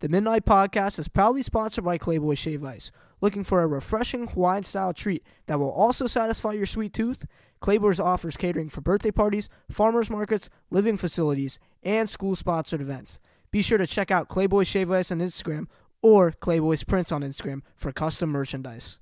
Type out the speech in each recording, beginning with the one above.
The MidKnight Podcast is proudly sponsored by Clayboy Shave Ice. Looking for a refreshing Hawaiian style treat that will also satisfy your sweet tooth? Clayboys offers catering for birthday parties, farmers markets, living facilities, and school sponsored events. Be sure to check out Clayboy Shave Ice on Instagram or Clayboy's Prints on Instagram for custom merchandise.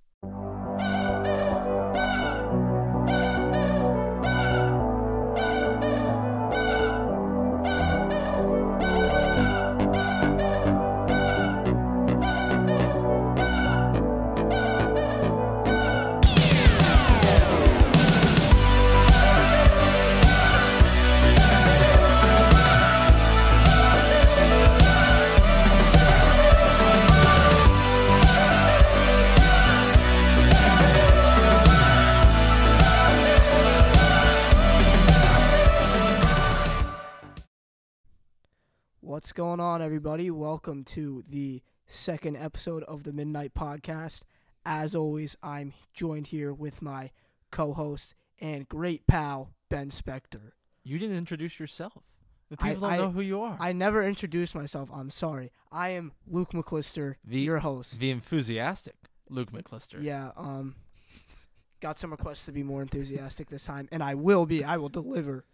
What's going on, everybody? Welcome to the second episode of the MidKnight Podcast. As always, I'm joined here with my co host and great pal, Ben Spector. You didn't introduce yourself. The people I- don't know who you are. I never introduced myself. I'm sorry. I am Luke McLister, The- your host. the enthusiastic Luke McLister. Yeah, um, got some requests to be more enthusiastic this time, and I will be. I will deliver.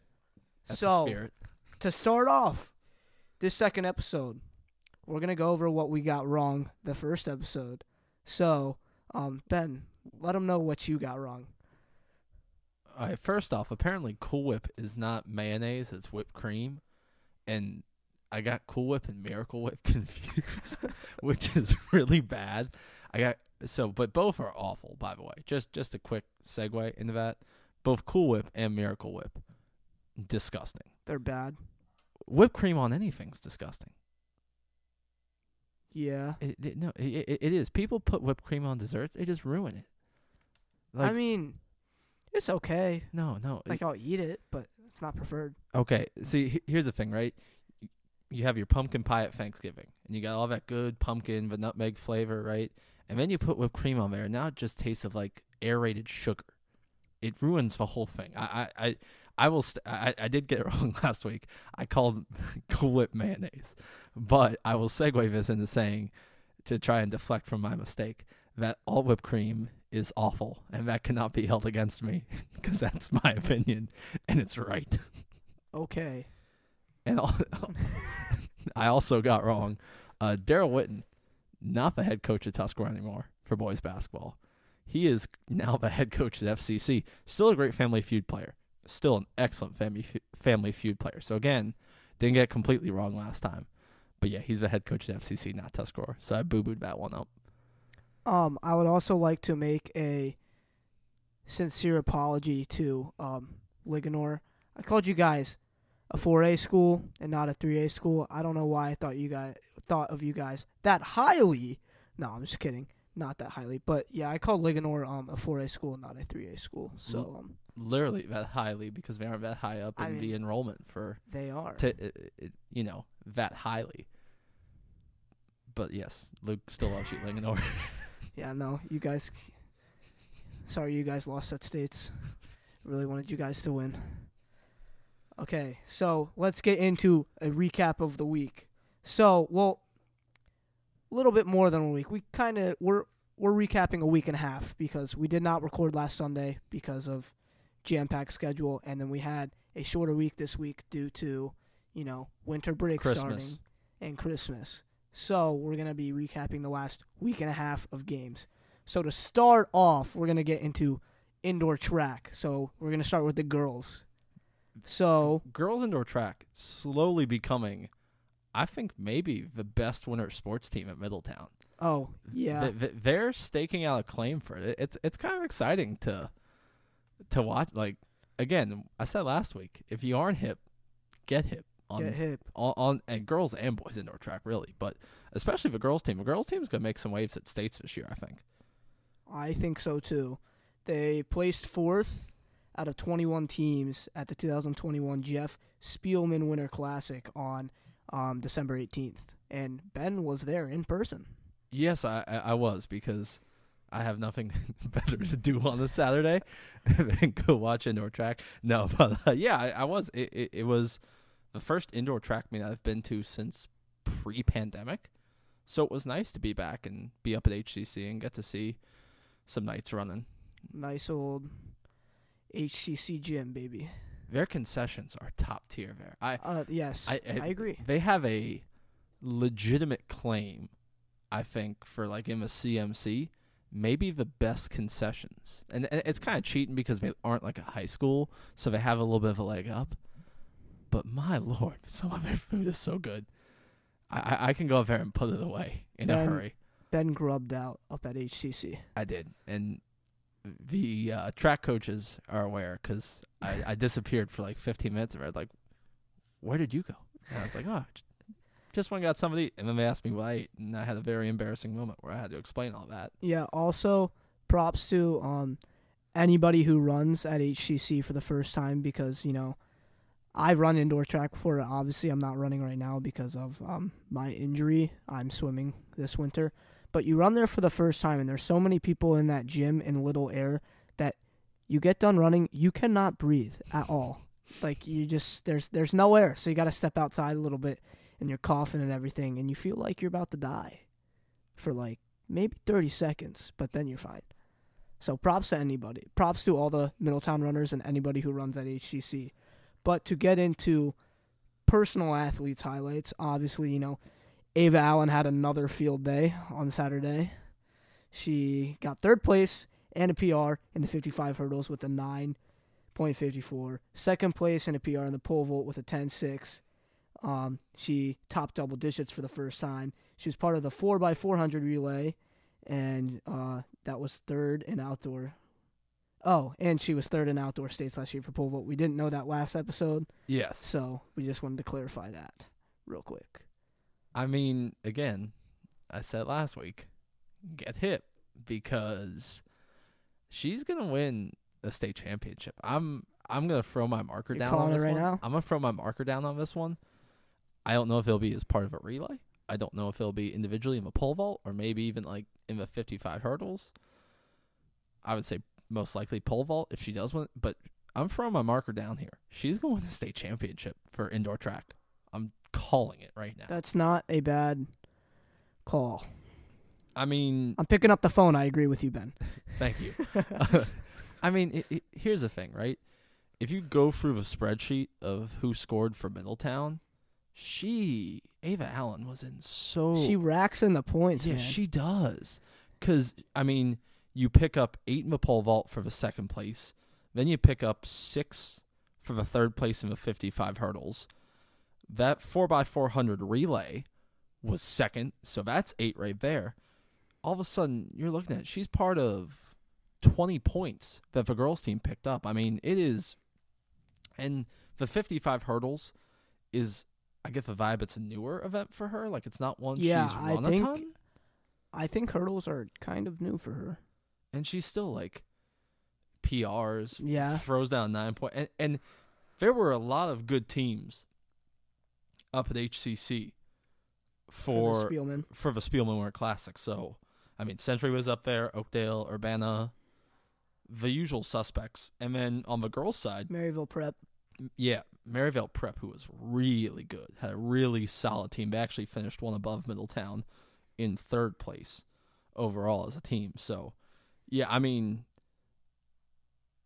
That's so, the spirit. to start off this second episode, we're gonna go over what we got wrong the first episode. So, um, Ben, let them know what you got wrong. All right, first off, apparently Cool Whip is not mayonnaise; it's whipped cream, and I got Cool Whip and Miracle Whip confused, which is really bad. I got so, but both are awful. By the way, just just a quick segue into that. Both Cool Whip and Miracle Whip, disgusting. They're bad. Whipped cream on anything's disgusting. Yeah. It, it, no, it, it, it is. People put whipped cream on desserts; they just ruin it. Like, I mean, it's okay. no, no. Like I'll eat it, but it's not preferred. Okay, see, he- here's the thing, right? You have your pumpkin pie at Thanksgiving, and you got all that good pumpkin, but nutmeg flavor, right? And then you put whipped cream on there, and now it just tastes of like aerated sugar. It ruins the whole thing. I, I, I, I will. St- I, I did get it wrong last week. I called Cool Whip mayonnaise, but I will segue this into saying, to try and deflect from my mistake, that all whipped cream is awful, and that cannot be held against me because that's my opinion, and it's right. Okay. And al- I also got wrong. Uh, Daryl Witten, not the head coach at Tuscarora anymore for boys basketball. He is now the head coach at FCC. Still a great Family Feud player. Still an excellent Family Family Feud player. So again, didn't get completely wrong last time. But yeah, he's the head coach at FCC, not Tuscarora. So I boo booed that one up. Um, I would also like to make a sincere apology to um Linganore. I called you guys a 4A school and not a 3A school. I don't know why I thought you guys thought of you guys that highly. No, I'm just kidding. Not that highly, but yeah, I called Linganore um a 4A school, and not a 3A school. So um Literally that highly because they aren't that high up I in the enrollment for they are. to it, it, you know that highly. But yes, Luke still loves you, Linganore. Yeah, no, you guys. Sorry, you guys lost at states. Really wanted you guys to win. Okay, so let's get into a recap of the week. So, well, a little bit more than a week. We kind of we're we're recapping a week and a half because we did not record last Sunday because of jam-packed schedule, and then we had a shorter week this week due to you know winter break Christmas. starting and Christmas. So we're gonna be recapping the last week and a half of games. So to start off, we're gonna get into indoor track. So we're gonna start with the girls. So Girls indoor track slowly becoming, I think maybe the best winter sports team at Middletown. oh yeah, Th- th- they're staking out a claim for it. It's it's kind of exciting to to watch. Like again, I said last week, if you aren't hip, get hip on get hip. on, on and girls and boys indoor track really, but especially the girls team. The girls team is gonna make some waves at states this year. I think. I think so too. They placed fourth out of 21 teams at the 2021 Jeff Spielman Winter Classic on um, December 18th, and Ben was there in person. Yes, I I, I was because I have nothing better to do on a Saturday than go watch indoor track. No, but uh, yeah, I, I was. It, it it was the first indoor track meet I've been to since pre-pandemic. So it was nice to be back and be up at HCC and get to see some Knights running. Nice old HCC gym, baby. Their concessions are top tier there. I Uh, yes, I- I, I- agree. they have a legitimate claim, I think, for like in the CMC, maybe the best concessions. And, and it's kind of cheating because they aren't like a high school, so they have a little bit of a leg up. But my lord, some of their food is so good. I, I, can go up there and put it away in a hurry. Ben grubbed out up at HCC. I did, and the uh, track coaches are aware because I, I disappeared for like 15 minutes, and they're like, "Where did you go?" And I was like, "Oh, just went and got somebody." And then they asked me why, and I had a very embarrassing moment where I had to explain all that. Yeah. Also, props to um anybody who runs at HCC for the first time because you know I've run indoor track before. Obviously, I'm not running right now because of um my injury. I'm swimming this winter, but you run there for the first time, and there's so many people in that gym in little air that you get done running, you cannot breathe at all. Like you just there's there's no air, so you got to step outside a little bit, and you're coughing and everything, and you feel like you're about to die for like maybe 30 seconds, but then you're fine. So props to anybody. Props to all the Middletown runners and anybody who runs at HCC. But to get into personal athletes highlights, obviously, you know, Ava Allen had another field day on Saturday. She got third place and a PR in the 55 hurdles with a 9.54, second place and a PR in the pole vault with a 10.6. Um, she topped double digits for the first time. She was part of the 4x400 relay, and uh, that was third in outdoor. Oh, and she was third in outdoor states last year for pole vault. We didn't know that last episode, Yes, so we just wanted to clarify that real quick. I mean, again, I said last week, get hip because she's gonna win a state championship. I'm I'm gonna throw my marker You're down on it this right one. now? I'm gonna throw my marker down on this one. I don't know if it'll be as part of a relay. I don't know if it'll be individually in the pole vault or maybe even like in the 55 hurdles. I would say most likely pole vault if she does win, but I'm throwing my marker down here. She's going to win the state championship for indoor track. I'm calling it right now. That's not a bad call. I mean, I'm picking up the phone. I agree with you, Ben. Thank you. I mean, it, it, here's the thing, right? If you go through the spreadsheet of who scored for Middletown, she Ava Allen was in so She racks in the points, yeah man. she does because I mean you pick up eight in the pole vault for the second place, then you pick up six for the third place in the 55 hurdles. That four x 400 relay was second, so that's eight right there. All of a sudden, you're looking at she's part of 20 points that the girls team picked up. I mean, it is, and the 55 hurdles is, I get the vibe it's a newer event for her. Like it's not one Yeah, she's I run think- a ton, I think hurdles are kind of new for her. and she's still like PRs, Yeah. throws down nine point, and, and there were a lot of good teams up at HCC For, for the Spielman. for the Spielman Winter Classic. So, I mean, Century was up there, Oakdale, Urbana, the usual suspects. And then on the girls' side, Maryvale Prep. Yeah, Maryvale Prep, who was really good, had a really solid team. They actually finished one above Middletown in third place overall as a team. So, yeah, I mean,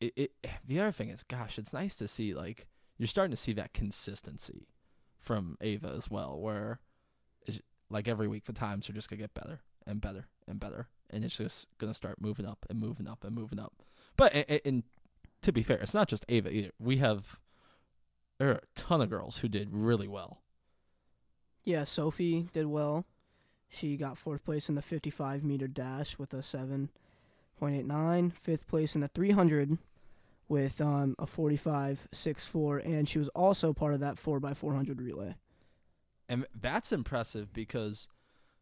it, it. The other thing is, gosh, it's nice to see like you're starting to see that consistency from Ava as well, where like every week the times are just gonna get better and better and better, and it's just gonna start moving up and moving up and moving up. But and, and to be fair, it's not just Ava either. We have there are a ton of girls who did really well. Yeah, Sophie did well. She got fourth place in the 55 meter dash with a 7.89. Fifth place in the 300 with um, a 45.64. And she was also part of that 4x400 relay. And that's impressive because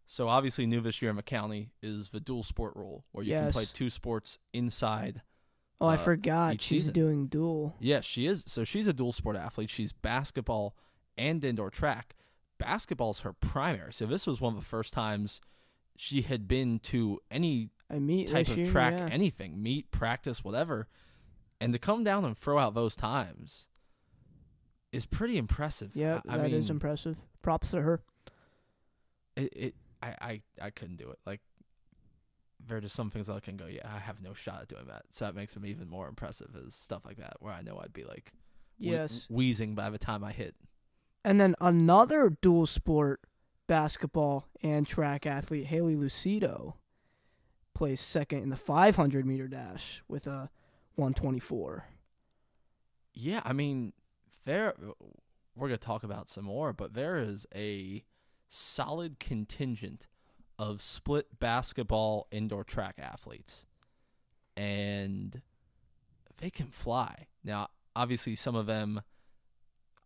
so obviously new in McCounty is the dual sport rule where you can play two sports inside. Oh, I Uh, forgot. She's season. doing dual. Yes, she is. So she's a dual sport athlete. She's basketball and indoor track. Basketball's her primary. So this was one of the first times she had been to any I meet type of year, track, yeah. anything, meet, practice, whatever, and to come down and throw out those times is pretty impressive. Yeah, I, I that is mean, impressive. Props to her. it, it I, I, I couldn't do it. Like there are just some things I can go, yeah, I have no shot at doing that. So that makes them even more impressive is stuff like that, where I know I'd be like whe- Yes. wheezing by the time I hit. And then another dual sport basketball and track athlete, Haley Lucido, placed second in the 500 meter dash with a 124. Yeah, I mean, there we're gonna talk about some more, but there is a solid contingent of split basketball indoor track athletes, and they can fly. Now, obviously, some of them,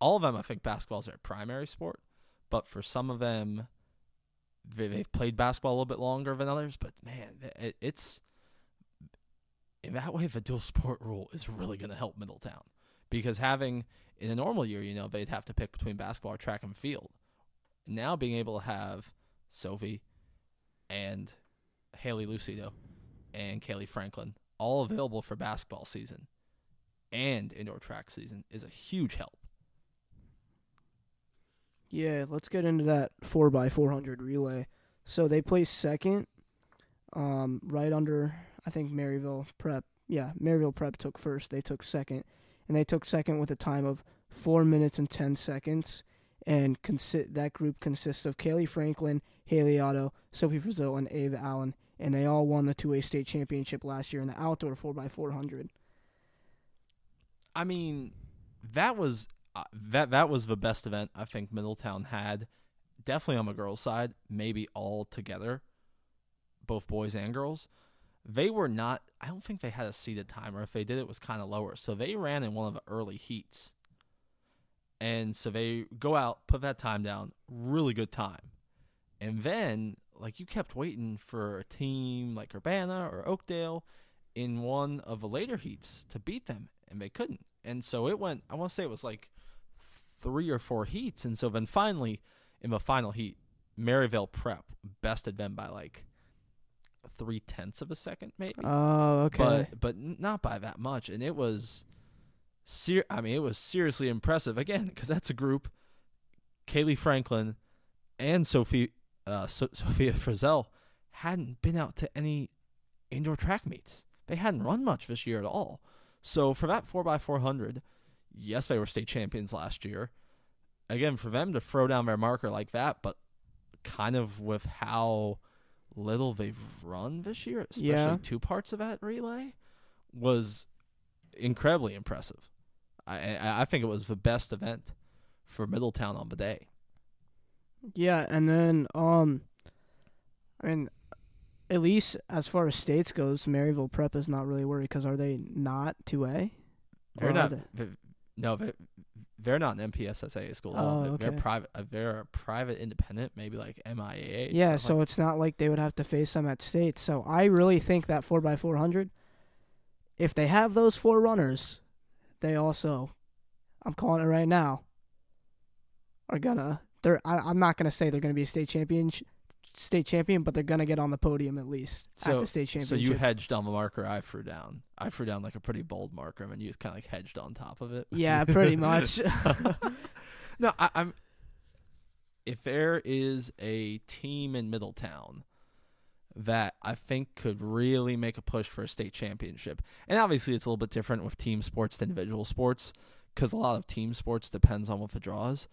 all of them, I think basketball is their primary sport, but for some of them, they, they've played basketball a little bit longer than others. But man, it, it's in that way, the dual sport rule is really going to help Middletown because having in a normal year, you know, they'd have to pick between basketball or track and field. Now being able to have Sophie and Haley Lucido and Kaylee Franklin all available for basketball season and indoor track season is a huge help. Yeah, let's get into that 4x400 relay. So they placed second, um, right under, I think, Maryvale Prep. Yeah, Maryvale Prep took first. They took second. And they took second with a time of 4 minutes and 10 seconds. And consi- that group consists of Kaylee Franklin, Haley Otto, Sophie Frizzell, and Ava Allen. And they all won the 2A state championship last year in the outdoor 4x400. I mean, that was uh, that that was the best event I think Middletown had. Definitely on the girls' side, maybe all together, both boys and girls. They were not. I don't think they had a seated timer. If they did, it was kind of lower. So they ran in one of the early heats, and so they go out, put that time down, really good time, and then like you kept waiting for a team like Urbana or Oakdale in one of the later heats to beat them, and they couldn't. And so it went. I want to say it was like three or four heats, and so then finally in the final heat, Maryvale Prep bested them by like three tenths of a second, maybe. Oh, okay. But but not by that much, and it was. Ser- I mean, it was seriously impressive again because that's a group. Kaylee Franklin and Sophie uh, so- Sophia Frizzell hadn't been out to any indoor track meets. They hadn't run much this year at all. So for that 4x400, yes, they were state champions last year. Again, for them to throw down their marker like that, but kind of with how little they've run this year, especially Yeah. two parts of that relay, was incredibly impressive. I, I I think it was the best event for Middletown on the day. Yeah, and then um, I mean, at least as far as states goes, Maryvale Prep is not really worried because are they not two A? They're not. they? no, they, they're not an MPSSA school. Oh, all. They're- private. uh, They're a private independent, maybe like MIAA. Yeah, so like- it's not like they would have to face them at states. So I really think that four x four hundred, if they have those four runners, they also, I'm calling it right now, are gonna. They're. I, I'm not gonna say they're gonna be a state champion, state champion, but they're gonna get on the podium at least So- at the state championship. so you hedged on the marker I threw down. I threw down like a pretty bold marker, and then you just kind of like hedged on top of it. yeah, pretty much. no, I, I'm. If there is a team in Middletown that I think could really make a push for a state championship, and obviously it's a little bit different with team sports to individual sports, because a lot of team sports depends on what the draw is.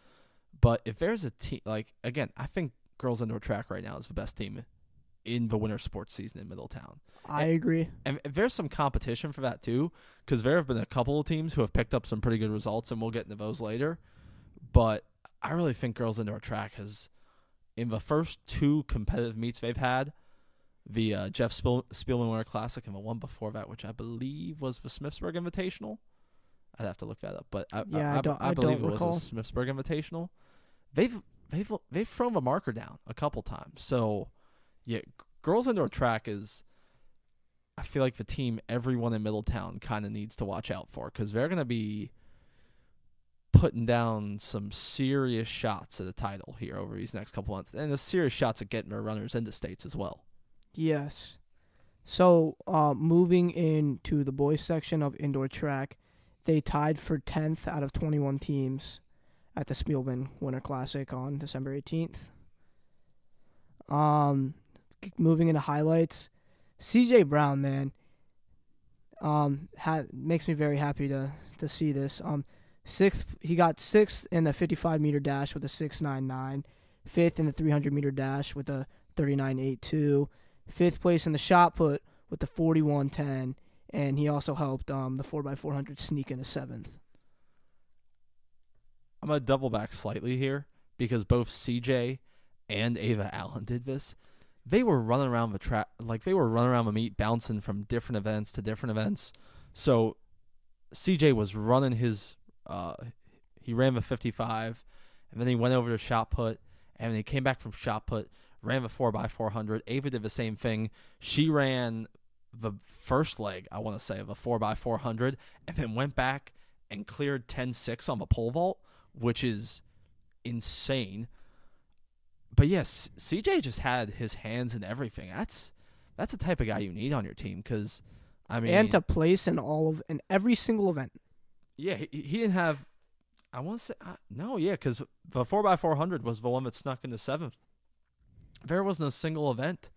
But if there's a team, like again, I think girls indoor track right now is the best team in the winter sports season in Middletown. I agree. And there's some competition for that too, because there have been a couple of teams who have picked up some pretty good results, and we'll get into those later. But I really think girls indoor track has, in the first two competitive meets they've had, the uh, Jeff Spiel- Spielman Winter Classic and the one before that, which I believe was the Smithsburg Invitational. I'd have to look that up, but I, Yeah, I I, I I believe it recall. was a Smithsburg Invitational. They've they've they've thrown the marker down a couple times. So, yeah, girls indoor track is. I feel like the team everyone in Middletown kind of needs to watch out for because they're going to be putting down some serious shots at the title here over these next couple months, and the serious shots at getting their runners into states as well. Yes. So, uh, moving into the boys section of indoor track, they tied for 10th out of 21 teams at the Spielman Winter Classic on December 18th. Um, moving into highlights, C.J. Brown, man, um, ha- makes me very happy to to see this. Um, sixth, he got sixth in the 55 meter dash with a 6.99, fifth in the 300 meter dash with a 39.82, fifth place in the shot put with the 41.10, and he also helped um the 4x400 sneak into seventh. I'm gonna double back slightly here because both CJ and Ava Allen did this. They were running around the track like they were running around the meet, bouncing from different events to different events. So CJ was running his uh he ran the 55 and then he went over to shot put and then he came back from shot put, ran the 4x400. Ava did the same thing. She ran the first leg, I want to say, of a 4x400 and then went back and cleared 10-6 on the pole vault, which is insane. But yes, CJ just had his hands in everything. That's that's the type of guy you need on your team because I mean, and to place in all of in every single event. yeah, he, he didn't have. I want to say uh, no, yeah, because the four x four hundred was the one that snuck into seventh. There wasn't a single event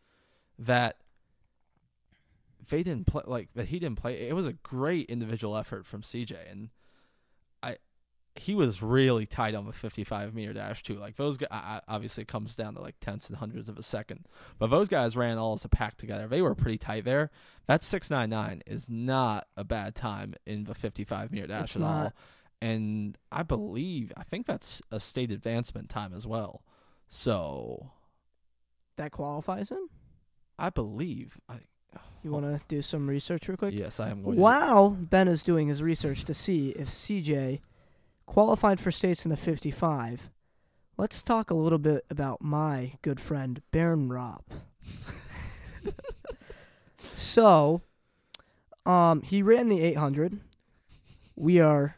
that they didn't play like that he didn't play. It was a great individual effort from CJ, and he was really tight on the fifty five meter dash too. Like those guys, obviously it comes down to like tenths and hundreds of a second, but those guys ran all as a pack together. They were pretty tight there. That six nine nine is not a bad time in the fifty five meter dash It's at all and I believe I think that's a state advancement time as well. So That qualifies him. I believe I You want to do some research real quick? yes I am going. to Ben is doing his research to see if CJ qualified for states in the 55, let's talk a little bit about my good friend Baron Ropp. so, um, he ran the 800. We are,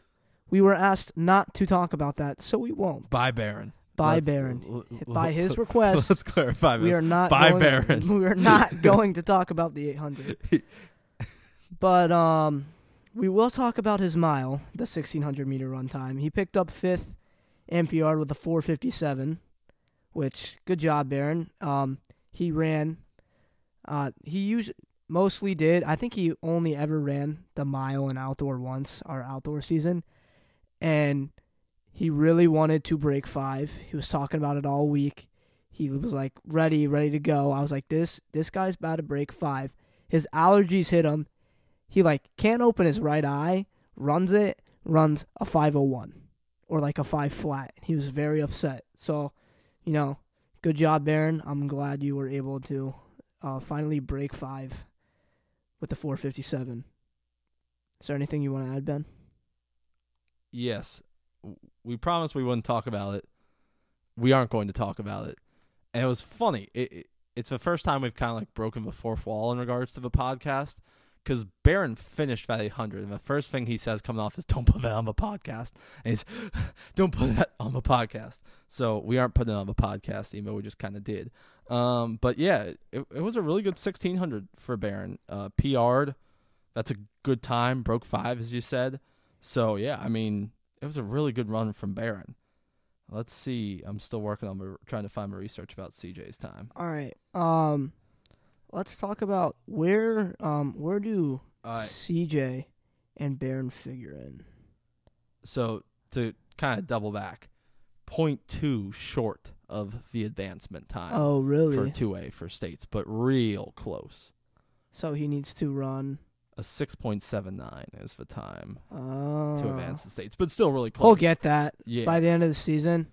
we were asked not to talk about that, so we won't. By Baron. By Let's- Baron. l- l- By his request. Let's clarify we are not By going, Baron. We are not going to talk about the 800. But um, we will talk about his mile, the 1600 meter run time. He picked up fifth NPR with a 457, which good job, Baron. Um, he ran. Uh, he used mostly did. I think he only ever ran the mile in outdoor once, our outdoor season, and he really wanted to break five. He was talking about it all week. He was like ready, ready to go. I was like, this this guy's about to break five. His allergies hit him. He like can't open his right eye. Runs it, runs a five oh one, or like a five flat. He was very upset. So, you know, good job, Baron. I'm glad you were able to uh, finally break five with the 457. Is there anything you want to add, Ben? yes, we promised we wouldn't talk about it. We aren't going to talk about it, and it was funny. It, it it's the first time we've kind of like broken the fourth wall in regards to the podcast. Because Baron finished that 800, and the first thing he says coming off is, "Don't put that on the podcast." And he's, "Don't put that on the podcast." So we aren't putting it on the podcast, even though we just kind of did. Um, but yeah, it, it was a really good 1600 for Baron. Uh, PR'd. That's a good time. Broke five, as you said. So yeah, I mean, it was a really good run from Baron. Let's see. I'm still working on trying to find my research about CJ's time. All right. Um, let's talk about where um where do Uh, CJ and Baron figure in? so to kind of double back, point two short of the advancement time Oh, really? for two A for states, but real close. So he needs to run. A six point seven nine is the time to advance the states, but still really close. He'll get that yeah. by the end of the season.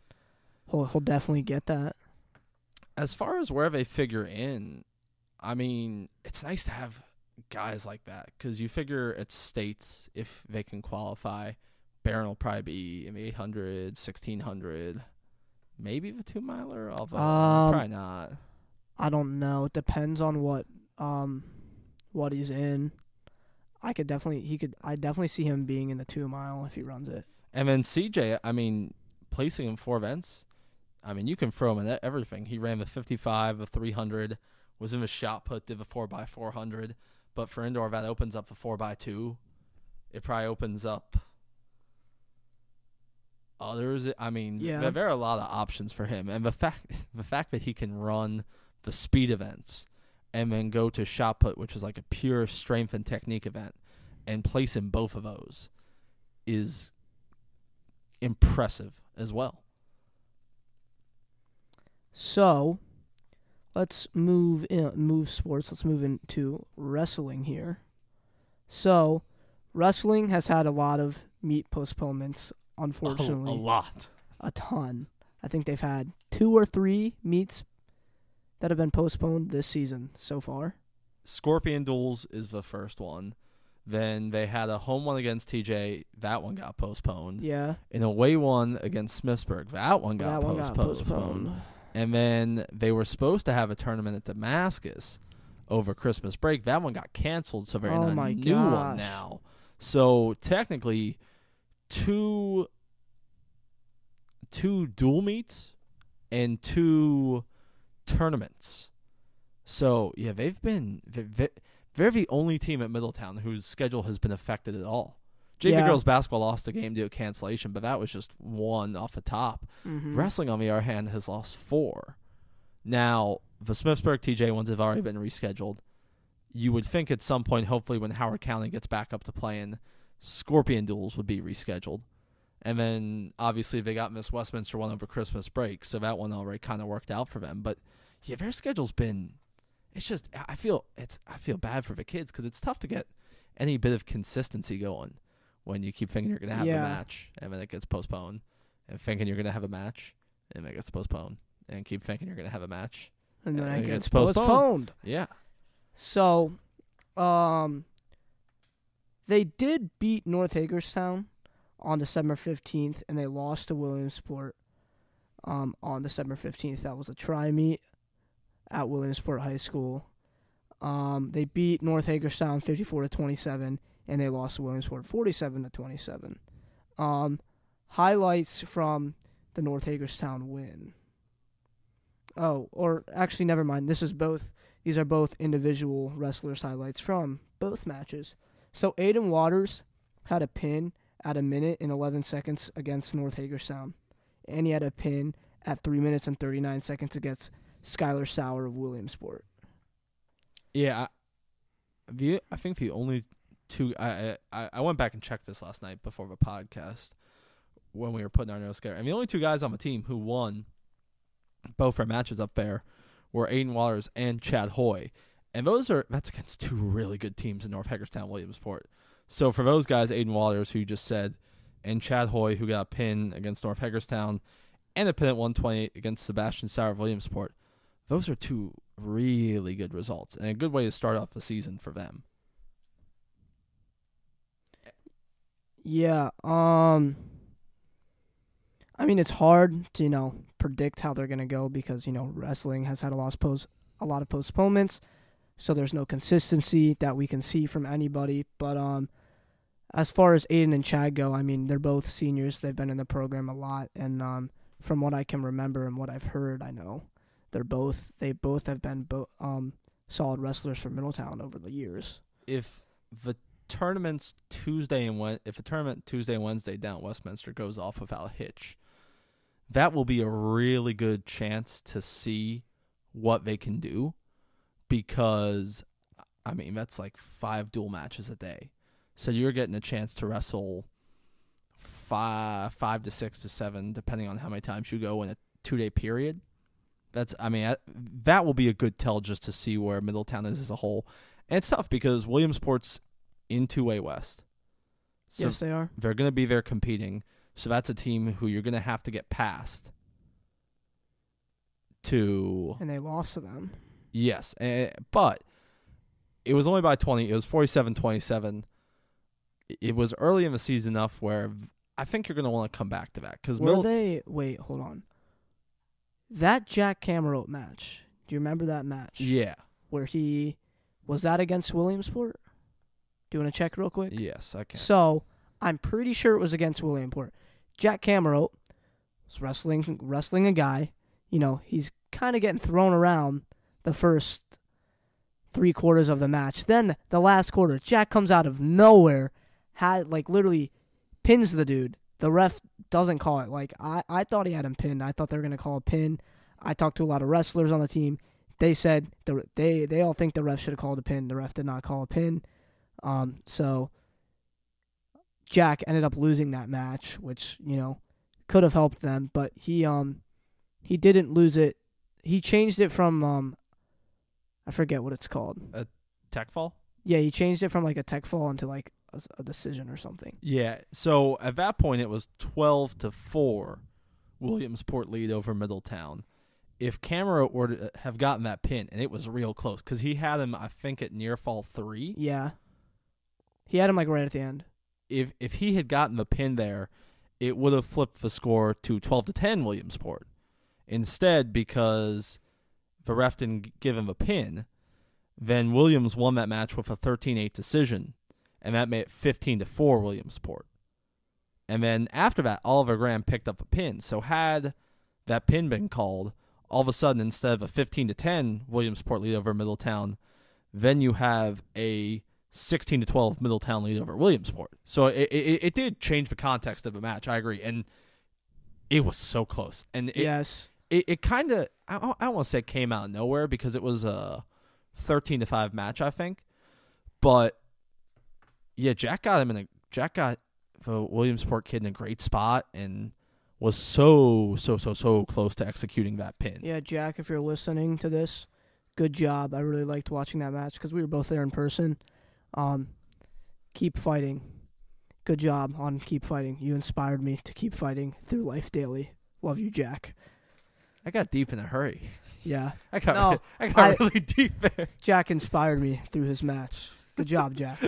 He'll he'll definitely get that. as far as where they figure in, I mean, it's nice to have guys like that because you figure it's states if they can qualify. Baron will probably be in the 800, 1600, maybe the two miler. Although Um, probably not. I don't know. It depends on what um what he's in. I could definitely he could I definitely see him being in the two mile if he runs it. And then CJ, I mean, placing him four events, I mean, you can throw him in everything. He ran the 55, the 300, was in the shot put, did the 4x400. But for indoor, that opens up the 4x2. It probably opens up others. I mean, Yeah. there, there are a lot of options for him. And the fact, the fact that he can run the speed events, and then go to shot put, which is like a pure strength and technique event, and place in both of those is impressive as well. So, let's move in, move sports. Let's move into wrestling here. So, wrestling has had a lot of meet postponements. Oh, unfortunately, a, a lot. a ton. I think they've had two or three meets that have been postponed this season so far. Scorpion Duels is the first one. Then they had a home one against TJ. That one got postponed. Yeah, And a away one against Smithsburg. That one got, that one post- got postponed. And then they were supposed to have a tournament at Damascus over Christmas break. That one got canceled, so they're Oh in a my new one now. So technically, two two dual meets and two tournaments. So yeah, they've been they- they- they're the only team at Middletown whose schedule has been affected at all. JV Yeah. girls basketball lost a game due to cancellation, but that was just one off the top. Mhm. Wrestling, on the other hand, has lost four. Now, the Smithsburg TJ ones have already been rescheduled. You would think at some point, hopefully, when Howard County gets back up to playing, Scorpion duels would be rescheduled. And then, obviously, they got Miss Westminster one over Christmas break, so that one already kind of worked out for them. But yeah, their schedule's been. It's just I feel it's I feel bad for the kids because it's tough to get any bit of consistency going when you keep thinking you're gonna have Yeah. a match and then it gets postponed, and thinking you're gonna have a match and it gets postponed, and keep thinking you're gonna have a match. and then Uh, it it gets gets postponed. postponed. Yeah, So, um, they did beat North Hagerstown on December fifteenth, and they lost to Williamsport. Um, on December fifteenth, that was a tri meet at Williamsport High School. Um, they beat North Hagerstown fifty-four to twenty-seven, and they lost to Williamsport forty-seven to twenty-seven. Um, highlights from the North Hagerstown win. Oh, or actually, never mind. This is both these are both individual wrestlers' highlights from both matches. So Aiden Waters had a pin at a minute and 11 seconds against North Hagerstown, and he had a pin at three minutes and 39 seconds against Skylar Sauer of Williamsport. yeah. I, I think the only two I I I went back and checked this last night before the podcast when we were putting our notes together. And the only two guys on the team who won both our matches up there were Aiden Waters and Chad Hoy. And those are that's against two really good teams in North Hagerstown, Williamsport. So for those guys, Aiden Waters, who just said, and Chad Hoy, who got a pin against North Hagerstown, and a pin at 120 against Sebastian Sauer of Williamsport, those are two really good results and a good way to start off the season for them. Yeah. Um. I mean, it's hard to you know predict how they're gonna go because you know wrestling has had a lot of post a lot of postponements, so there's no consistency that we can see from anybody. But um, as far as Aiden and Chad go, I mean, they're both seniors. They've been in the program a lot, and um, from what I can remember and what I've heard, I know they're both they both have been bo- um solid wrestlers for Middletown over the years. If the tournaments Tuesday and Wed, if the tournament Tuesday and Wednesday down at Westminster goes off without a hitch, that will be a really good chance to see what they can do because I mean that's like five dual matches a day. So you're getting a chance to wrestle five five to six to seven depending on how many times you go in a 2-day period. That's I mean I- that will be a good tell just to see where Middletown is as a whole. And it's tough because Williamsport's in 2A West. So yes, they are. they're going to be there competing. So that's a team who you're going to have to get past to And they lost to them. yes, eh, but it was only by 20. It was 47-27. It was early in the season enough where I think you're going to want to come back to that cuz Were they? Wait, hold on. That Jack Cameron match. Do you remember that match? Yeah. Where he was that against Williamsport? Do you want to check real quick? Yes, I can. So I'm pretty sure it was against Williamsport. Jack Cameron was wrestling wrestling a guy. You know, he's kind of getting thrown around the first three quarters of the match. Then the last quarter, Jack comes out of nowhere, had like literally pins the dude. The ref doesn't call it. Like I, I thought he had him pinned. I thought they were gonna call a pin. I talked to a lot of wrestlers on the team. they said the they they all think the ref should have called a pin. The ref did not call a pin. Um, so Jack ended up losing that match, which you know could have helped them, but he um he didn't lose it. He changed it from um I forget what it's called. A tech fall. Yeah, he changed it from like a tech fall into like a, a decision or something. Yeah. So at that point, it was twelve to four. Williamsport lead over Middletown. If Cameron were to have gotten that pin, and it was real close, because he had him, I think, at near fall three. Yeah, he had him like right at the end. If if he had gotten the pin there, it would have flipped the score to twelve to ten Williamsport. Instead, because the ref didn't give him a pin, then Williams won that match with a 13-8 decision, and that made it 15 to 4 Williamsport. And then after that, Oliver Graham picked up a pin. So had that pin been called, all of a sudden instead of a 15 to 10 Williamsport lead over Middletown, then you have a 16 to 12 Middletown lead over Williamsport. So it, it it did change the context of the match. I agree, and it was so close. And it, yes, it, it kind of I, I don't want to say it came out of nowhere because it was a 13 to 5 match I think but yeah Jack got him in a Jack got the Williamsport kid in a great spot and was so so so so close to executing that pin yeah, Jack. If you're listening to this, good job. I really liked watching that match because we were both there in person. Um, keep fighting. Good job on keep fighting. You inspired me to keep fighting through life daily. Love you, Jack. I got deep in a hurry Yeah, I got No, really, I got I- really deep there Jack inspired me through his match. Good job, Jack.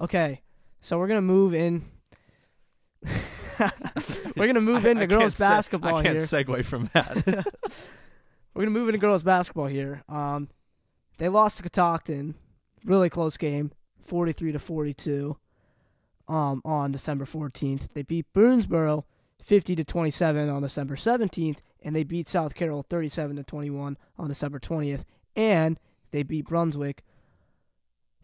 Okay, so we're gonna move in. we're gonna move I- into I girls can't se- basketball I can't here. segue from that We're gonna move into girls basketball here. Um, they lost to Catoctin, really close game, forty-three to forty-two. Um, on December fourteenth, they beat Boonsboro fifty to twenty-seven on December seventeenth, and they beat South Carroll thirty-seven to twenty-one on December twentieth, and they beat Brunswick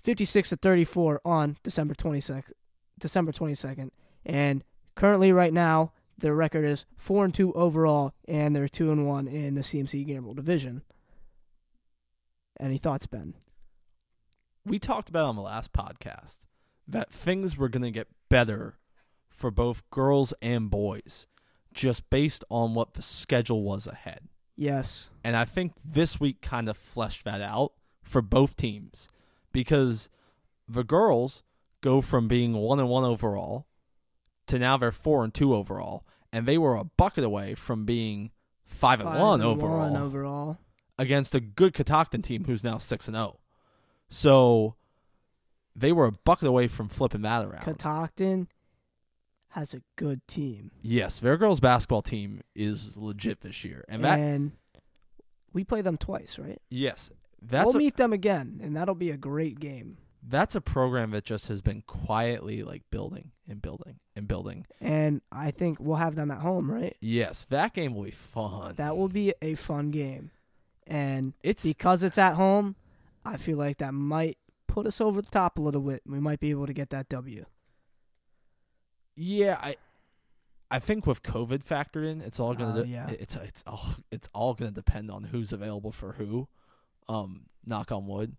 fifty-six to thirty-four on December twenty-second. December twenty-second, and currently, right now, their record is four and two overall, and they're two and one in the CMC Gambrill division. Any thoughts, Ben? We talked about on the last podcast that things were going to get better for both girls and boys just based on what the schedule was ahead. Yes. And I think this week kind of fleshed that out for both teams because the girls go from being 1 and 1 overall to now they're 4 and 2 overall and they were a bucket away from being 5 and 1 and overall one overall. against a good Catoctin team who's now 6 and 0. So they were a bucket away from flipping that around. Catoctin has a good team, yes, their girls basketball team is legit this year. And that and we play them twice, right? yes, that's we'll a, meet them again, and that'll be a great game. that's a program that just has been quietly like building and building and building. And I think we'll have them at home, right? Yes, that game will be fun. That will be a fun game, and it's because it's at home, I feel like that might put us over the top a little bit. We might be able to get that W. yeah, I I think with COVID factored in, it's all gonna Oh, de- yeah. it's it's all it's all gonna depend on who's available for who. Um, knock on wood.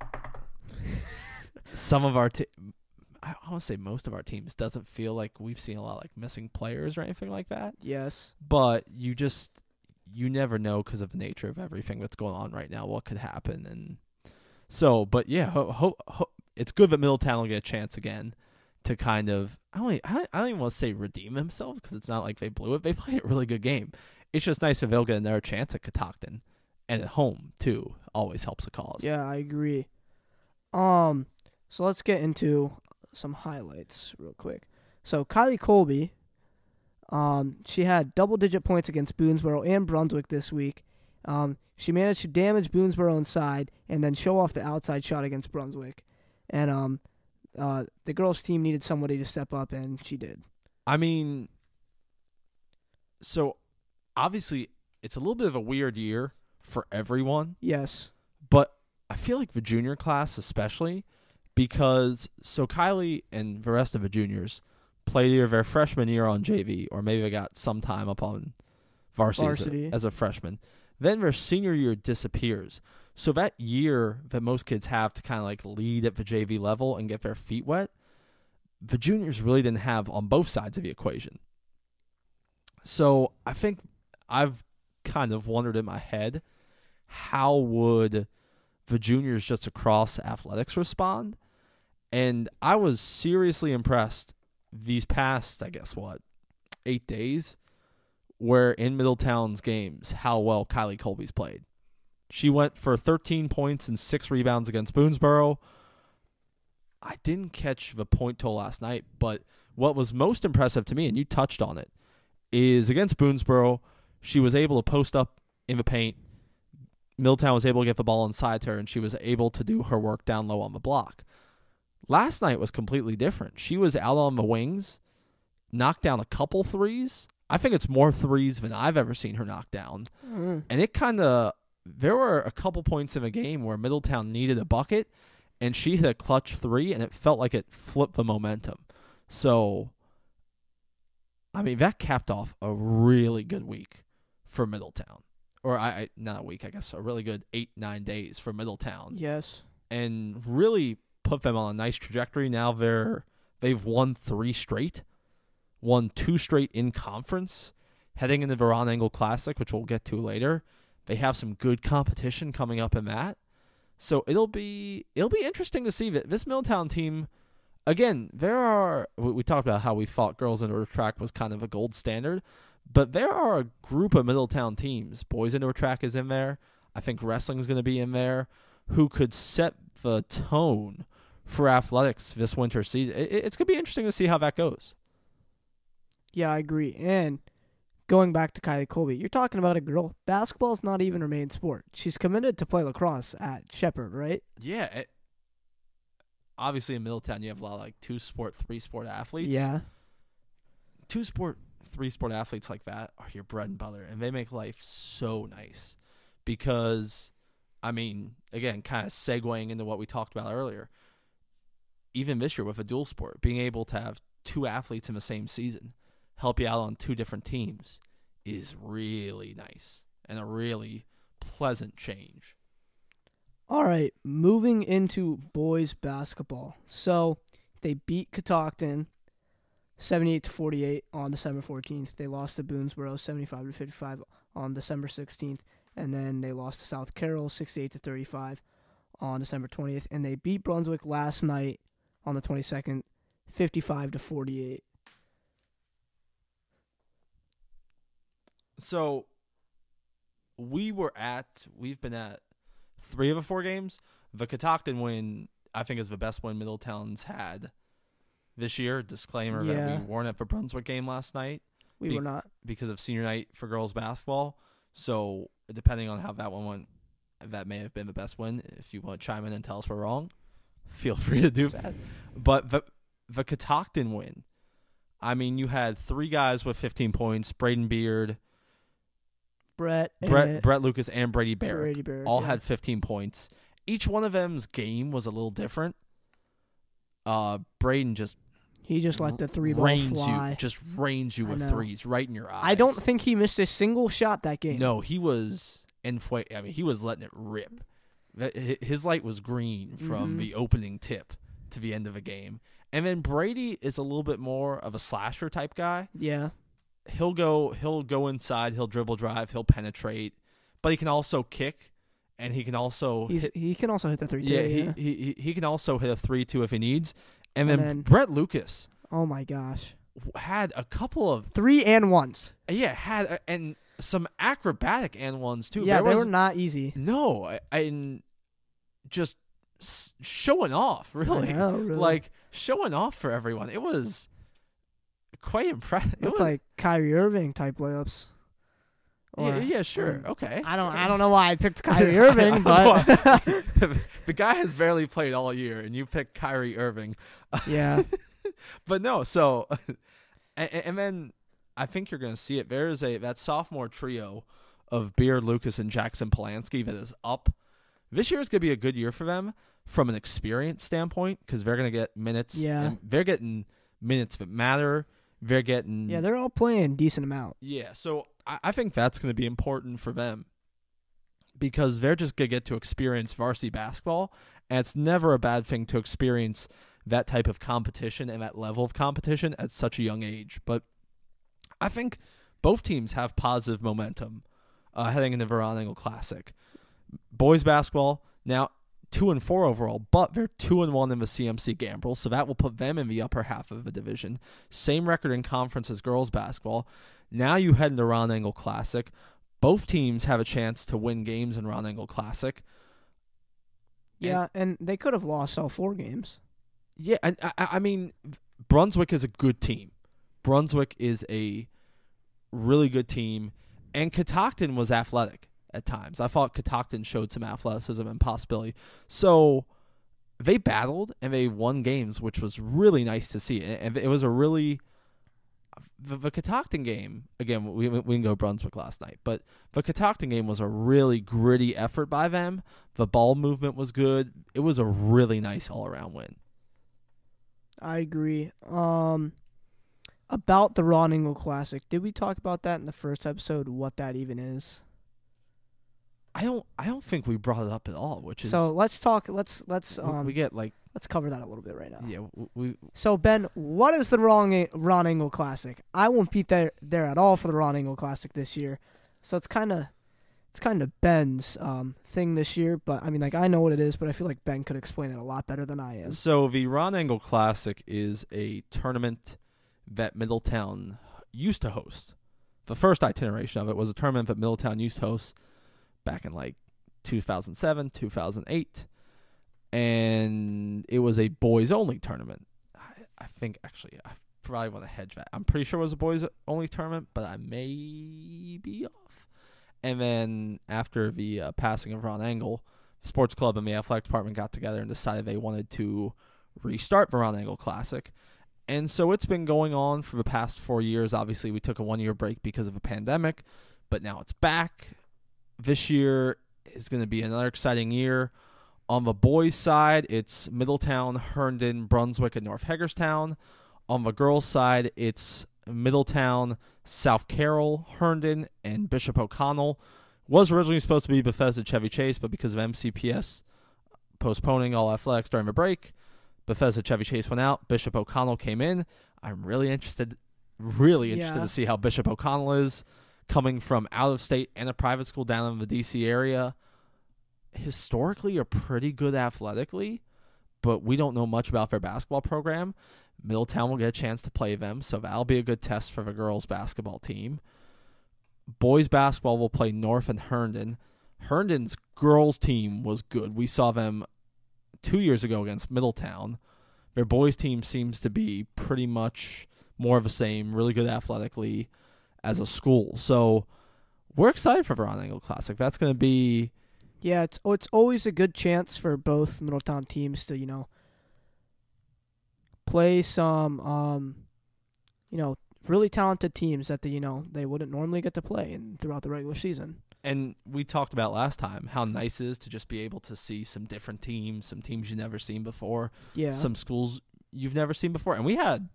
Some of our te- I want to say most of our teams doesn't feel like we've seen a lot like missing players or anything like that. Yes. But you just you never know because of the nature of everything that's going on right now what could happen and so but yeah ho- ho- ho- it's good that Middletown will get a chance again to kind of I don't, I don't- even want to say redeem themselves because it's not like they blew it they played a really good game it's just nice that they'll get another chance at Catoctin and at home too always helps a cause Yeah, I agree. Um, so let's get into some highlights real quick. So Kylie Colby, um, she had double-digit points against Boonsboro and Brunswick this week. Um, she managed to damage Boonsboro inside and then show off the outside shot against Brunswick. And um, uh, the girls' team needed somebody to step up, and she did. I mean, so obviously it's a little bit of a weird year for everyone Yes. but I feel like the junior class especially because so Kylie and the rest of the juniors played either their freshman year on JV or maybe they got some time up on varsity, as a- Varsity. As, a, freshman. Then their senior year disappears. So that year that most kids have to kind of like lead at the JV level and get their feet wet, the juniors really didn't have on both sides of the equation. So I think I've kind of wondered in my head how would the juniors just across athletics respond? And I was seriously impressed these past, I guess, what, eight days, where in Middletown's games, how well Kylie Colby's played. She went for 13 points and six rebounds against Boonsboro. I didn't catch the point total last night, but what was most impressive to me, and you touched on it, is against Boonsboro, she was able to post up in the paint. Middletown was able to get the ball inside her, and she was able to do her work down low on the block. Last night was completely different. She was out on the wings, knocked down a couple threes. I think it's more threes than I've ever seen her knock down. Mm. And it kind of, there were a couple points in the game where Middletown needed a bucket, and she hit a clutch three, and it felt like it flipped the momentum. So, I mean, that capped off a really good week for Middletown. Or I, I not a week, I guess, a really good eight, nine days for Middletown Yes. and really put them on a nice trajectory. Now they're they've won three straight, won two straight in conference, heading into the Ron Angle Classic, which we'll get to later. They have some good competition coming up in that, so it'll be it'll be interesting to see that this Middletown team. Again, there are we talked about how we thought girls indoor track was kind of a gold standard, but there are a group of Middletown teams. Boys indoor track is in there. I think wrestling's going to be in there, who could set the tone for athletics this winter season. It, it's going to be interesting to see how that goes. Yeah, I agree. And going back to Kylie Colby, you're talking about a girl. Basketball's not even her main sport. She's committed to play lacrosse at Shepherd, right? Yeah. It, obviously, in Middletown, you have a lot of like two sport, three sport athletes. Yeah. Two sport, three sport athletes like that are your bread and butter, and they make life so nice because, I mean, again, kind of segueing into what we talked about earlier. Even this year with a dual sport, being able to have two athletes in the same season help you out on two different teams is really nice and a really pleasant change. All right, moving into boys basketball. So they beat Catoctin 78 to 48 on December 14th. They lost to Boonsboro 75 to 55 on December 16th, and then they lost to South Carroll 68 to 35 on December 20th, and they beat Brunswick last night on the 22nd 55 to 48. So we were at we've been at three of the four games. The Catoctin win, I think, is the best win Middletown's had this year. Disclaimer that we weren't at the Brunswick game last night We Be- were not because of senior night for girls basketball. So depending on how that one went, that may have been the best win. If you want to chime in and tell us we're wrong, feel free to do that. But the the Catoctin win, I mean, you had three guys with 15 points: Braden Beard, Brett Brett, and Brett Lucas, and Brady Barrett. Brady Barrett, all yeah. had 15 points. Each one of them's game was a little different. Uh, Braden just He just let the three ball fly. you, just rains you with threes right in your eyes. I don't think he missed a single shot that game. No, he was in. I mean, he was letting it rip. His light was green from Mhm. the opening tip to the end of a game. And then Brady is a little bit more of a slasher type guy. Yeah. He'll go. He'll go inside. He'll dribble drive. He'll penetrate, but he can also kick, and he can also He's hit, he can also hit the three yeah, Yeah. He, he he can also hit a three two if he needs. And And then, then- Brett Lucas oh my gosh. had a couple of Three and ones. Uh, yeah had a, and some acrobatic and ones too. yeah, There they were not easy. no, I, and just showing off really, know, really. like showing off for everyone. It was quite impressive. It it's was, like Kyrie Irving type layups. yeah, Or- yeah, sure, or- okay. I don't I don't know why I picked Kyrie Irving, but the, the guy has barely played all year, and you picked Kyrie Irving. yeah. but no, so and, and then I think you're going to see it. There is a that sophomore trio of Beard, Lucas, and Jackson Polanski that is up. This year is going to be a good year for them from an experience standpoint because they're going to get minutes. Yeah. and they're getting minutes that matter. They're getting Yeah, they're all playing decent amount. yeah. So I, I think that's going to be important for them because they're just gonna get to experience varsity basketball, and it's never a bad thing to experience that type of competition and that level of competition at such a young age. But I think both teams have positive momentum uh, heading into the Ron Angle Classic. Boys basketball now two and four overall, but they're two and one in the CMC Gambrill, so that will put them in the upper half of the division. Same record in conference as girls basketball. Now you head into Ron Angle Classic. Both teams have a chance to win games in Ron Angle Classic. Yeah, and, and they could have lost all four games. Yeah, and I, I mean, Brunswick is a good team. Brunswick is a really good team, and Catoctin was athletic at times. I thought Catoctin showed some athleticism and possibility. So they battled and they won games, which was really nice to see. And it was a really the, the Catoctin game again. We we can go Brunswick last night, but the Catoctin game was a really gritty effort by them. The ball movement was good. It was a really nice all around win. I agree. Um, about the Ron Engel Classic, did we talk about that in the first episode? What that even is? I don't. I don't think we brought it up at all. Which is so. Let's talk. Let's let's we- um. we get like let's cover that a little bit right now. yeah w- we So Ben, what is the Ron Ron Engel Classic? I won't be there there at all for the Ron Engel Classic this year, so it's kind of it's kind of Ben's um thing this year. But I mean, like I know what it is, but I feel like Ben could explain it a lot better than I am. So the Ron Angle Classic is a tournament that Middletown used to host. The first itineration of it was a tournament that Middletown used to host back in like 2007, 2008, and it was a boys only tournament. I, I think actually I probably want to hedge that. I'm pretty sure it was a boys only tournament, but I may be off. And then after the uh, passing of Ron Angle, the sports club and the athletic department got together and decided they wanted to restart the Ron Angle Classic. And so it's been going on for the past four years. Obviously, we took a one year break because of a pandemic, but now it's back. This year is going to be another exciting year. On the boys' side, it's Middletown, Herndon, Brunswick, and North Hagerstown. On the girls' side, it's Middletown, South Carroll, Herndon, and Bishop O'Connell. Was originally supposed to be Bethesda Chevy Chase, but because of MCPS postponing all athletics during the break, Bethesda Chevy Chase went out. Bishop O'Connell came in. I'm really interested, really interested Yeah. to see how Bishop O'Connell is coming from out of state and a private school down in the DC area. Historically, are pretty good athletically, but we don't know much about their basketball program. Middletown will get a chance to play them, so that'll be a good test for the girls' basketball team. Boys basketball will play North and Herndon. Herndon's girls' team was good. We saw them two years ago against Middletown. Their boys' team seems to be pretty much more of the same, really good athletically as a school. So we're excited for the Ron Angle Classic. That's going to be Yeah, it's oh, it's always a good chance for both Middletown teams to you know play some um you know really talented teams that the you know they wouldn't normally get to play in throughout the regular season. and we talked about last time how nice it is to just be able to see some different teams, some teams you've never seen before, Yeah, some schools you've never seen before. And we had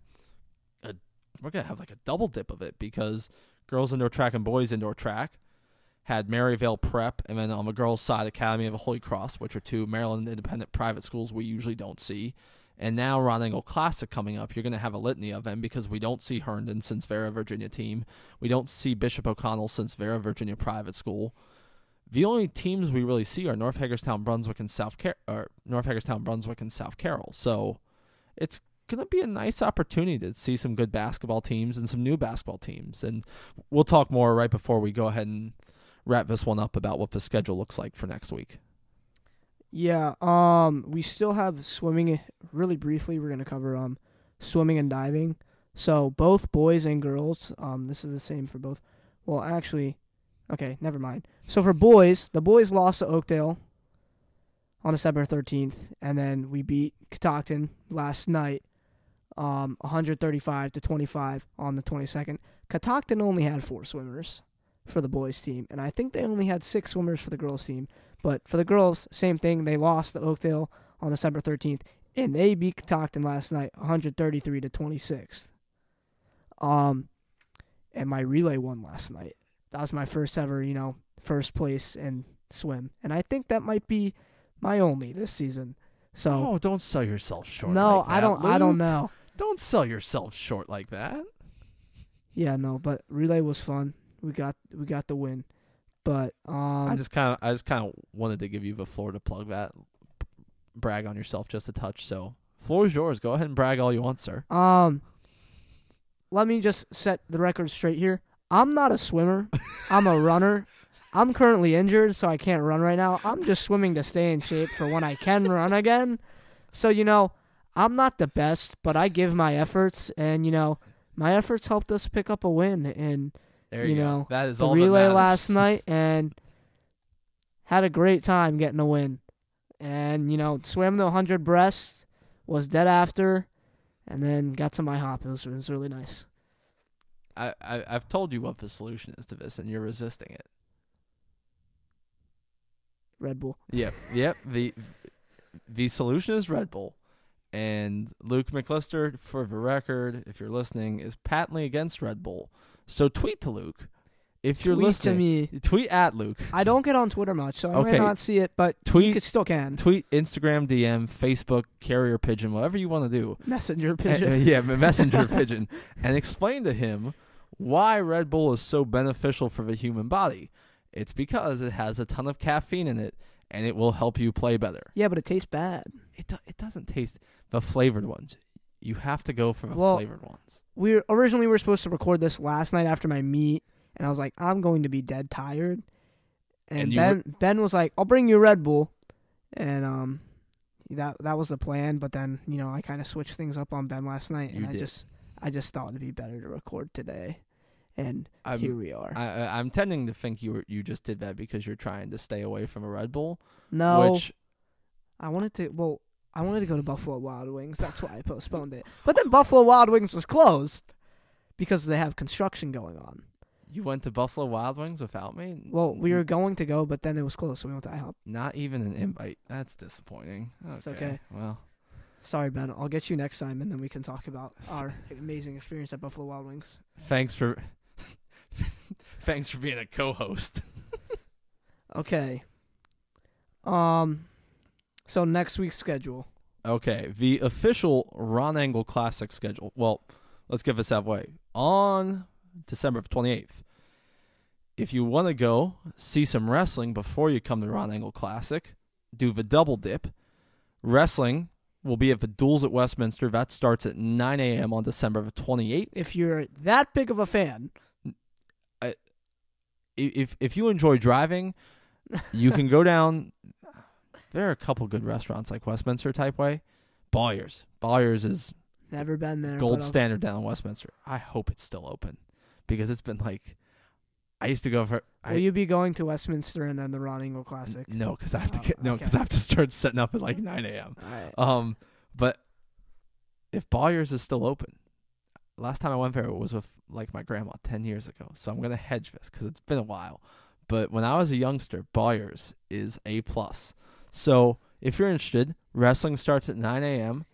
we're gonna have like a double dip of it because girls indoor track and boys indoor track had Maryvale Prep, and then on the girls' side, Academy of the Holy Cross, which are two Maryland independent private schools we usually don't see. And now Ron Angle Classic coming up, you're going to have a litany of them because we don't see Herndon since Vera Virginia team. We don't see Bishop O'Connell since Vera Virginia private school. The only teams we really see are North Hagerstown, Brunswick, and South Car- or North Hagerstown, Brunswick, and South Carroll. So it's going to be a nice opportunity to see some good basketball teams and some new basketball teams. And we'll talk more right before we go ahead and wrap this one up about what the schedule looks like for next week. yeah. Um, we still have swimming. Really briefly, we're gonna cover um swimming and diving. So both boys and girls. Um, this is the same for both. Well, actually, okay, never mind. So for boys, the boys lost to Oakdale on December 13th, and then we beat Catoctin last night, um, 135 to 25 on the 22nd. Catoctin only had four swimmers for the boys team, and I think they only had six swimmers for the girls team. But for the girls, same thing. They lost the Oakdale on December 13th, and they beat Catoctin last night, 133 to 26. Um, and my relay won last night. That was my first ever, you know, first place and swim, and I think that might be my only this season. So oh, don't sell yourself short. no, like I don't. I don't know. Don't sell yourself short like that. Yeah, no, but relay was fun. We got we got the win, but um, I just kind of, I just kind of wanted to give you the floor to plug that, brag on yourself just a touch. So, floor is yours. Go ahead and brag all you want, sir. Um, let me just set the record straight here. I'm not a swimmer. I'm a runner. I'm currently injured, so I can't run right now. I'm just swimming to stay in shape for when I can run again. So, you know, I'm not the best, but I give my efforts, and, you know, my efforts helped us pick up a win in There You you, know, go. That is the all. relay last night and had a great time getting a win. And, you know, swam the 100 breasts, was dead after, and then got to my hop. It was, it was really nice. I, I, I've told you what the solution is to this, and you're resisting it. Red Bull. Yep, yep. The the solution is Red Bull, and Luke McLister, for the record, if you're listening, is patently against Red Bull. So tweet to Luke if you're Tweet listening. to me. Tweet at Luke. I don't get on Twitter much, so I Okay. might not see it, but Tweet- could, still can. Tweet Instagram, DM, Facebook, Carrier Pigeon, whatever you want to do. Messenger pigeon. yeah, messenger pigeon, and explain to him why Red Bull is so beneficial for the human body. It's because it has a ton of caffeine in it, and it will help you play better. Yeah, but it tastes bad. It do- it doesn't taste the flavored ones. You have to go for the Well, flavored ones. We were, originally we were supposed to record this last night after my meet, and I was like, I'm going to be dead tired. And, And you Ben Ben was like, I'll bring you Red Bull, and um, that that was the plan. But then you know I kind of switched things up on Ben last night, and You I did. just I just thought it'd be better to record today, and I'm, here we are. I, I- I'm tending to think you were, you just did that because you're trying to stay away from a Red Bull, no, which I wanted to. Well, I wanted to go to Buffalo Wild Wings. That's why I postponed it. But then Buffalo Wild Wings was closed because they have construction going on. you went to Buffalo Wild Wings without me. Well, we were going to go, but then it was closed, so we went to IHOP. not even an invite. That's disappointing. It's okay. Well, Sorry, Ben. I'll get you next time, and then we can talk about our amazing experience at Buffalo Wild Wings. thanks for thanks for being a co-host. Okay. Um. So next week's schedule. Okay, the official Ron Angle Classic schedule. Well, let's give this out of the way. On December 28th, if you want to go see some wrestling before you come to Ron Angle Classic, do the double dip. Wrestling will be at the Duels at Westminster. That starts at 9 a.m. on December the 28th. If you're that big of a fan, If if you enjoy driving, you can go down. There are a couple good restaurants like Westminster type way. Boyers. Boyers is never been there. gold standard down in Westminster. I hope it's still open because it's been like I used to go for. I, Will you be going to Westminster and then the Ron Angle Classic? no, because I have to Oh, get no, because okay. I have to start setting up at like nine a.m. Right. Um, but if Boyers is still open, last time I went there was with like my grandma ten years ago. So I'm gonna hedge this because it's been a while. But when I was a youngster, Boyers is a plus. So if you're interested, wrestling starts at 9 a.m.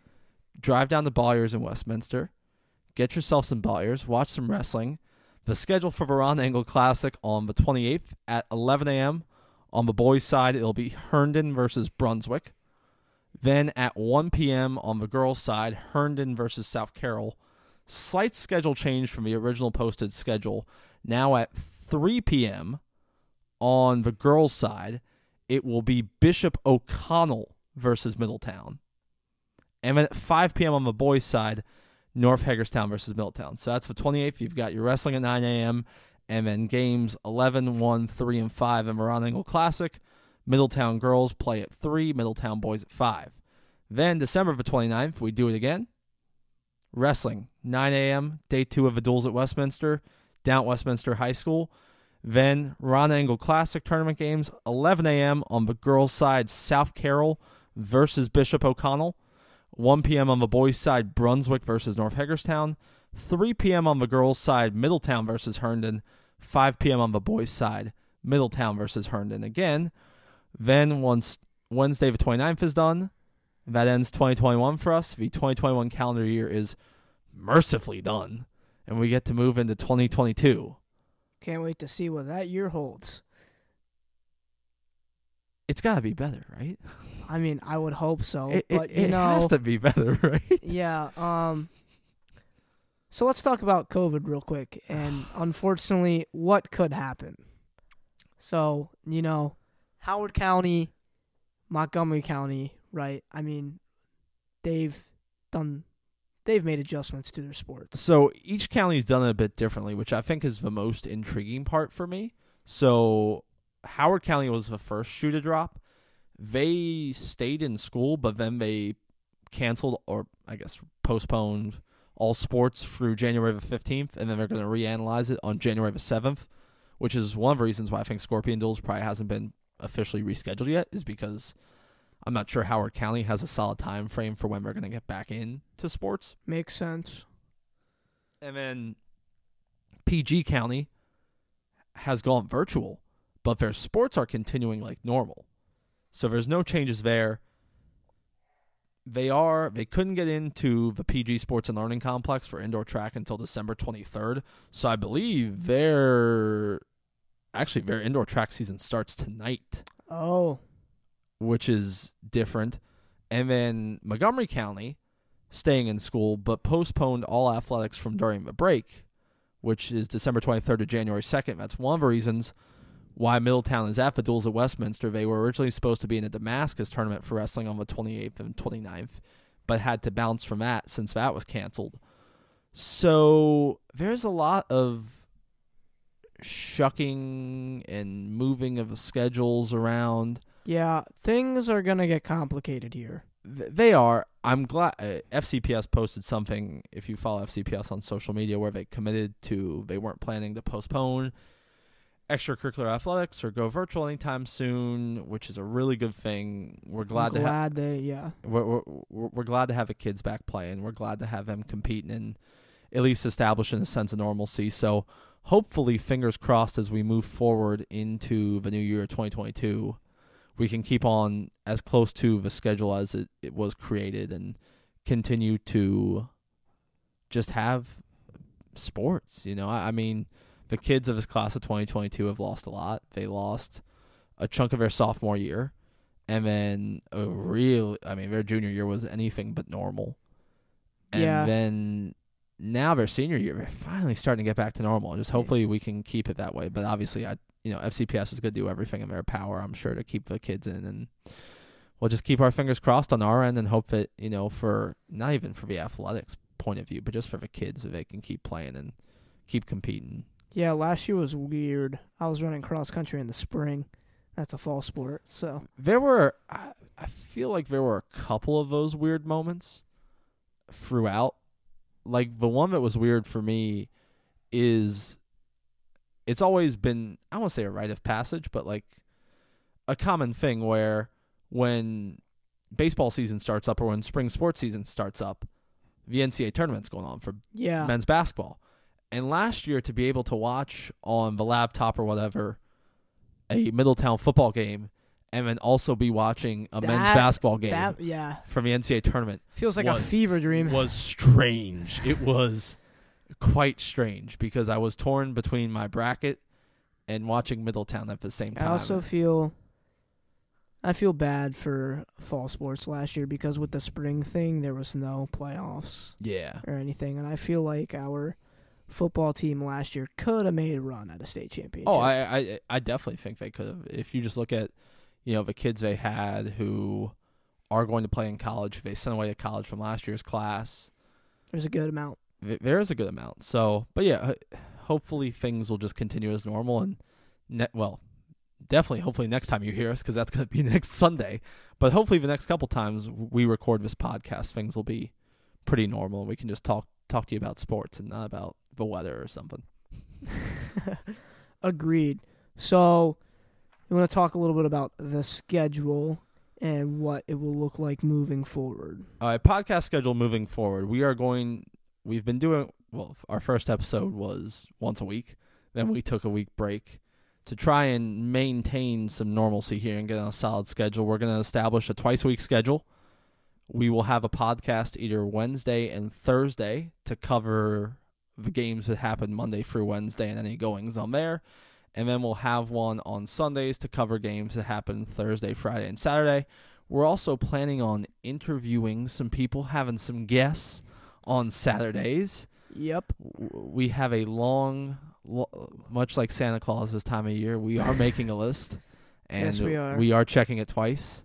Drive down to Boyers in Westminster, get yourself some Boyers, watch some wrestling. The schedule for the Ron Angle Classic on the 28th at 11 a.m. On the boys' side, it'll be Herndon versus Brunswick. Then at 1 p.m. on the girls' side, Herndon versus South Carroll. Slight schedule change from the original posted schedule. Now at 3 p.m. on the girls' side, it will be Bishop O'Connell versus Middletown. And then at 5 p.m. on the boys' side, North Hagerstown versus Middletown. So that's the 28th. You've got your wrestling at 9 a.m. And then games 11, 1, 3, and 5 in Moron Angle Classic. Middletown girls play at 3, Middletown boys at 5. Then December the 29th, we do it again. Wrestling, 9 a.m., day two of the duels at Westminster, down at Westminster High School. Then Ron Angle Classic tournament games, 11 a.m. on the girls' side, South Carroll versus Bishop O'Connell. 1 p.m. on the boys' side, Brunswick versus North Hagerstown. 3 p.m. on the girls' side, Middletown versus Herndon. 5 p.m. on the boys' side, Middletown versus Herndon again. Then once Wednesday the 29th is done, that ends 2021 for us. The 2021 calendar year is mercifully done, and we get to move into 2022. Can't wait to see what that year holds. it's got to be better, right? I mean, I would hope so, it but it, you it know, has to be better, right? yeah. Um. So let's talk about COVID real quick, and unfortunately, what could happen. So you know, Howard County, Montgomery County, right? I mean, they've done, they've made adjustments to their sports. So each county's done it a bit differently, which I think is the most intriguing part for me. So Howard County was the first shoe to drop. They stayed in school, but then they canceled or I guess postponed all sports through January the 15th, and then they're going to reanalyze it on January the 7th, which is one of the reasons why I think Scorpion Duels probably hasn't been officially rescheduled yet, is because I'm not sure Howard County has a solid time frame for when we're going to get back into sports. Makes sense. And then PG County has gone virtual, but their sports are continuing like normal. So there's no changes there. They are they couldn't get into the PG Sports and Learning Complex for indoor track until December 23rd. So I believe their actually their indoor track season starts tonight Oh, which is different. And then Montgomery County staying in school, but postponed all athletics from during the break, which is December 23rd to January 2nd. That's one of the reasons why Middletown is at the duels at Westminster. They were originally supposed to be in a Damascus tournament for wrestling on the 28th and 29th, but had to bounce from that since that was canceled. So there's a lot of shucking and moving of the schedules around. Yeah. Things are gonna get complicated here. Th- They are. I'm glad uh, FCPS posted something. If you follow FCPS on social media, where they committed to, they weren't planning to postpone extracurricular athletics or go virtual anytime soon, which is a really good thing. We're glad, I'm to have. glad they, yeah. We're, we're we're we're glad to have the kids back playing. We're glad to have them competing and at least establishing a sense of normalcy. So hopefully, fingers crossed, as we move forward into the new year, 2022, we can keep on as close to the schedule as it, it was created and continue to just have sports. You know, I, I mean, the kids of this class of 2022 have lost a lot. They lost a chunk of their sophomore year, and then a real, I mean, their junior year was anything but normal. And Yeah. then now their senior year, they're finally starting to get back to normal. Just hopefully we can keep it that way. But obviously, I, you know, FCPS is going to do everything in their power, I'm sure, to keep the kids in. And we'll just keep our fingers crossed on our end and hope that, you know, for not even for the athletics point of view, but just for the kids, that they can keep playing and keep competing. Yeah, last year was weird. I was running cross country in the spring. That's a fall sport. So There were, I, I feel like there were a couple of those weird moments throughout. Like the one that was weird for me is it's always been, I won't say a rite of passage, but like a common thing where when baseball season starts up or when spring sports season starts up, the NCAA tournament's going on for yeah, men's basketball. And last year, to be able to watch on the laptop or whatever a Middletown football game, and then also be watching a men's basketball game that yeah from the NCAA tournament feels like a fever dream. was strange. It was quite strange because I was torn between my bracket and watching Middletown at the same time. I also feel I feel bad for fall sports last year because with the spring thing there was no playoffs yeah, or anything, and I feel like our football team last year could have made a run at a state championship. Oh, I, I I definitely think they could have. If you just look at, you know, the kids they had who are going to play in college, they sent away to college from last year's class. there's a good amount. Th- There is a good amount. So, but yeah, hopefully things will just continue as normal and, ne- well, definitely hopefully next time you hear us because that's going to be next Sunday. But hopefully the next couple times we record this podcast, things will be pretty normal and we can just talk talk to you about sports and not about the weather or something. Agreed. So, we want to talk a little bit about the schedule and what it will look like moving forward. All right, podcast schedule moving forward. We are going. We've been doing well. Our first episode was once a week. Then we took a week break to try and maintain some normalcy here and get on a solid schedule. We're going to establish a twice a week schedule. We will have a podcast either Wednesday and Thursday to cover the games that happen Monday through Wednesday and any goings on there. and then we'll have one on Sundays to cover games that happen Thursday, Friday, and Saturday. We're also planning on interviewing some people, having some guests on Saturdays. Yep. We have a long, much like Santa Claus this time of year, we are making a list, and Yes, we are. we are checking it twice,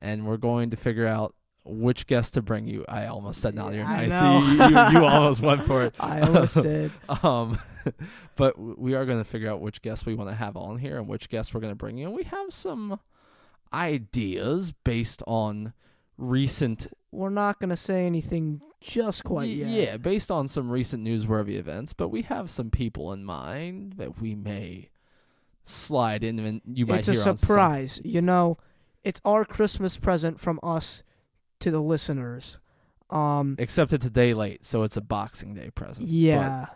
and we're going to figure out which guest to bring you. I almost said not your I know. You, you, you almost went for it. I almost did. Um, but we are going to figure out which guests we want to have on here and which guests we're going to bring in. We have some ideas based on recent, We're not gonna say anything just quite y- yet. yeah, based on some recent newsworthy events. But we have some people in mind that we may slide in, and you might it's a on some- surprise. You know, it's our Christmas present from us to the listeners. Um, Except it's a day late, so it's a Boxing Day present. But yeah.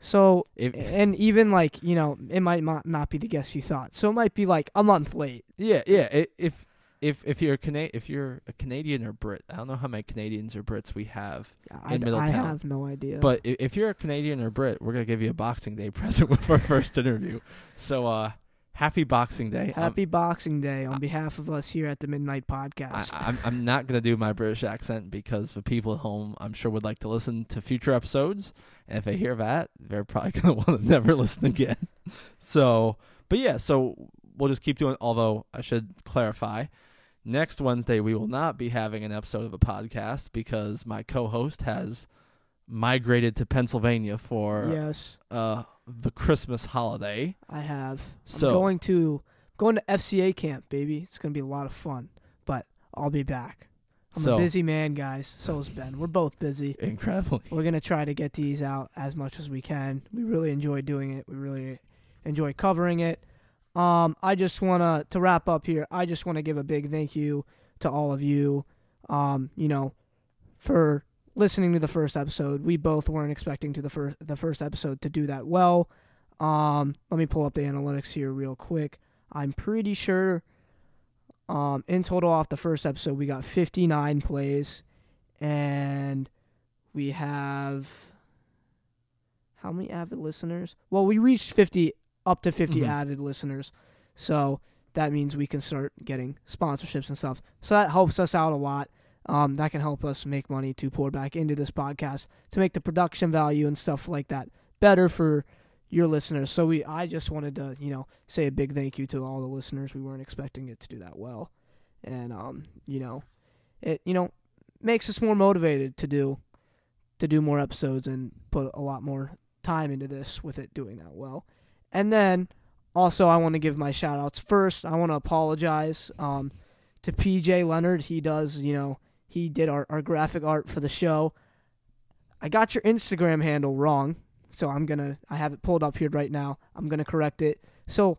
So, if, and even like you know, it might not not be the guess you thought. So it might be like a month late. Yeah, yeah. If if if you're a Cana- if you're a Canadian or Brit, I don't know how many Canadians or Brits we have, I, In I Middletown. have no idea. but i- if you're a Canadian or Brit, we're gonna give you a Boxing Day present with our first interview. So, uh, happy Boxing Day. Happy Boxing Day on behalf of us here at the MidKnight I, Podcast. I'm I'm not gonna do my British accent because the people at home, I'm sure, would like to listen to future episodes, and if they hear that, they're probably gonna want to never listen again. So, but yeah, so we'll just keep doing. Although I should clarify, next Wednesday we will not be having an episode of a podcast because my co-host has migrated to Pennsylvania for yes, uh the Christmas holiday. I have. So- I'm going to going to FCA camp, baby. It's gonna be a lot of fun. But I'll be back. I'm So- a busy man, guys. So is Ben. We're both busy. Incredibly. We're gonna try to get these out as much as we can. We really enjoy doing it. We really enjoy covering it. Um, I just wanna to wrap up here. I just wanna give a big thank you to all of you. Um, you know, for listening to the first episode. We both weren't expecting to the first the first episode to do that well. Um, let me pull up the analytics here real quick. I'm pretty sure. Um, in total, off the first episode, we got 59 plays, and we have how many avid listeners? Well, we reached 50 up to 50 Mhm. avid listeners. So that means we can start getting sponsorships and stuff. So that helps us out a lot. Um, that can help us make money to pour back into this podcast to make the production value and stuff like that better for your listeners. So we I just wanted to, you know, say a big thank you to all the listeners. We weren't expecting it to do that well. And um, you know, it you know, makes us more motivated to do to do more episodes and put a lot more time into this with it doing that well. And then also I want to give my shout outs first. I want to apologize um, to PJ Leonard. He does, you know, he did our, our graphic art for the show. I got your Instagram handle wrong, so I'm gonna I have it pulled up here right now. I'm gonna correct it. So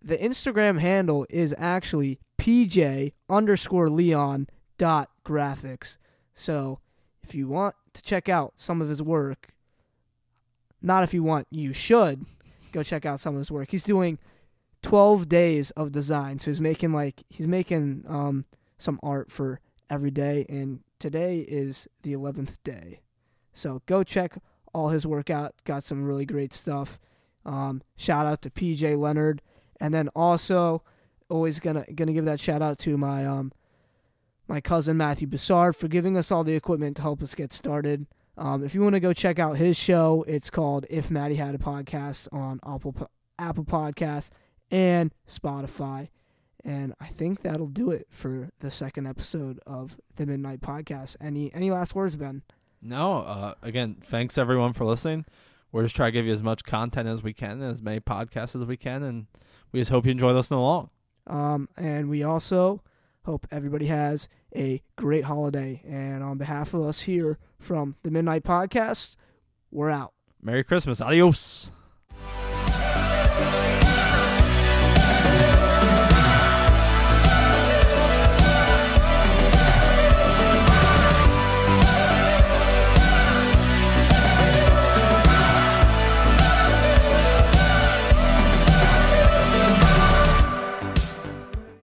the Instagram handle is actually PJ underscore Leon dot graphics. So if you want to check out some of his work, not if you want, you should go check out some of his work. He's doing 12 days of design. So he's making like he's making um some art for every day and today is the 11th day. So go check all his work out. Got some really great stuff. Um, shout out to PJ Leonard and then also always gonna gonna give that shout out to my um my cousin Matthew Bassard for giving us all the equipment to help us get started. Um, if you want to go check out his show, it's called If Maddie Had a Podcast on Apple Apple Podcasts and Spotify. And I think that'll do it for the second episode of the MidKnight Podcast. Any any last words, Ben? No, uh, again, thanks everyone for listening. We're just trying to give you as much content as we can, as many podcasts as we can, and we just hope you enjoy listening along. Um, and we also hope everybody has a great holiday. And on behalf of us here from the MidKnight Podcast, we're out. Merry Christmas. Adios.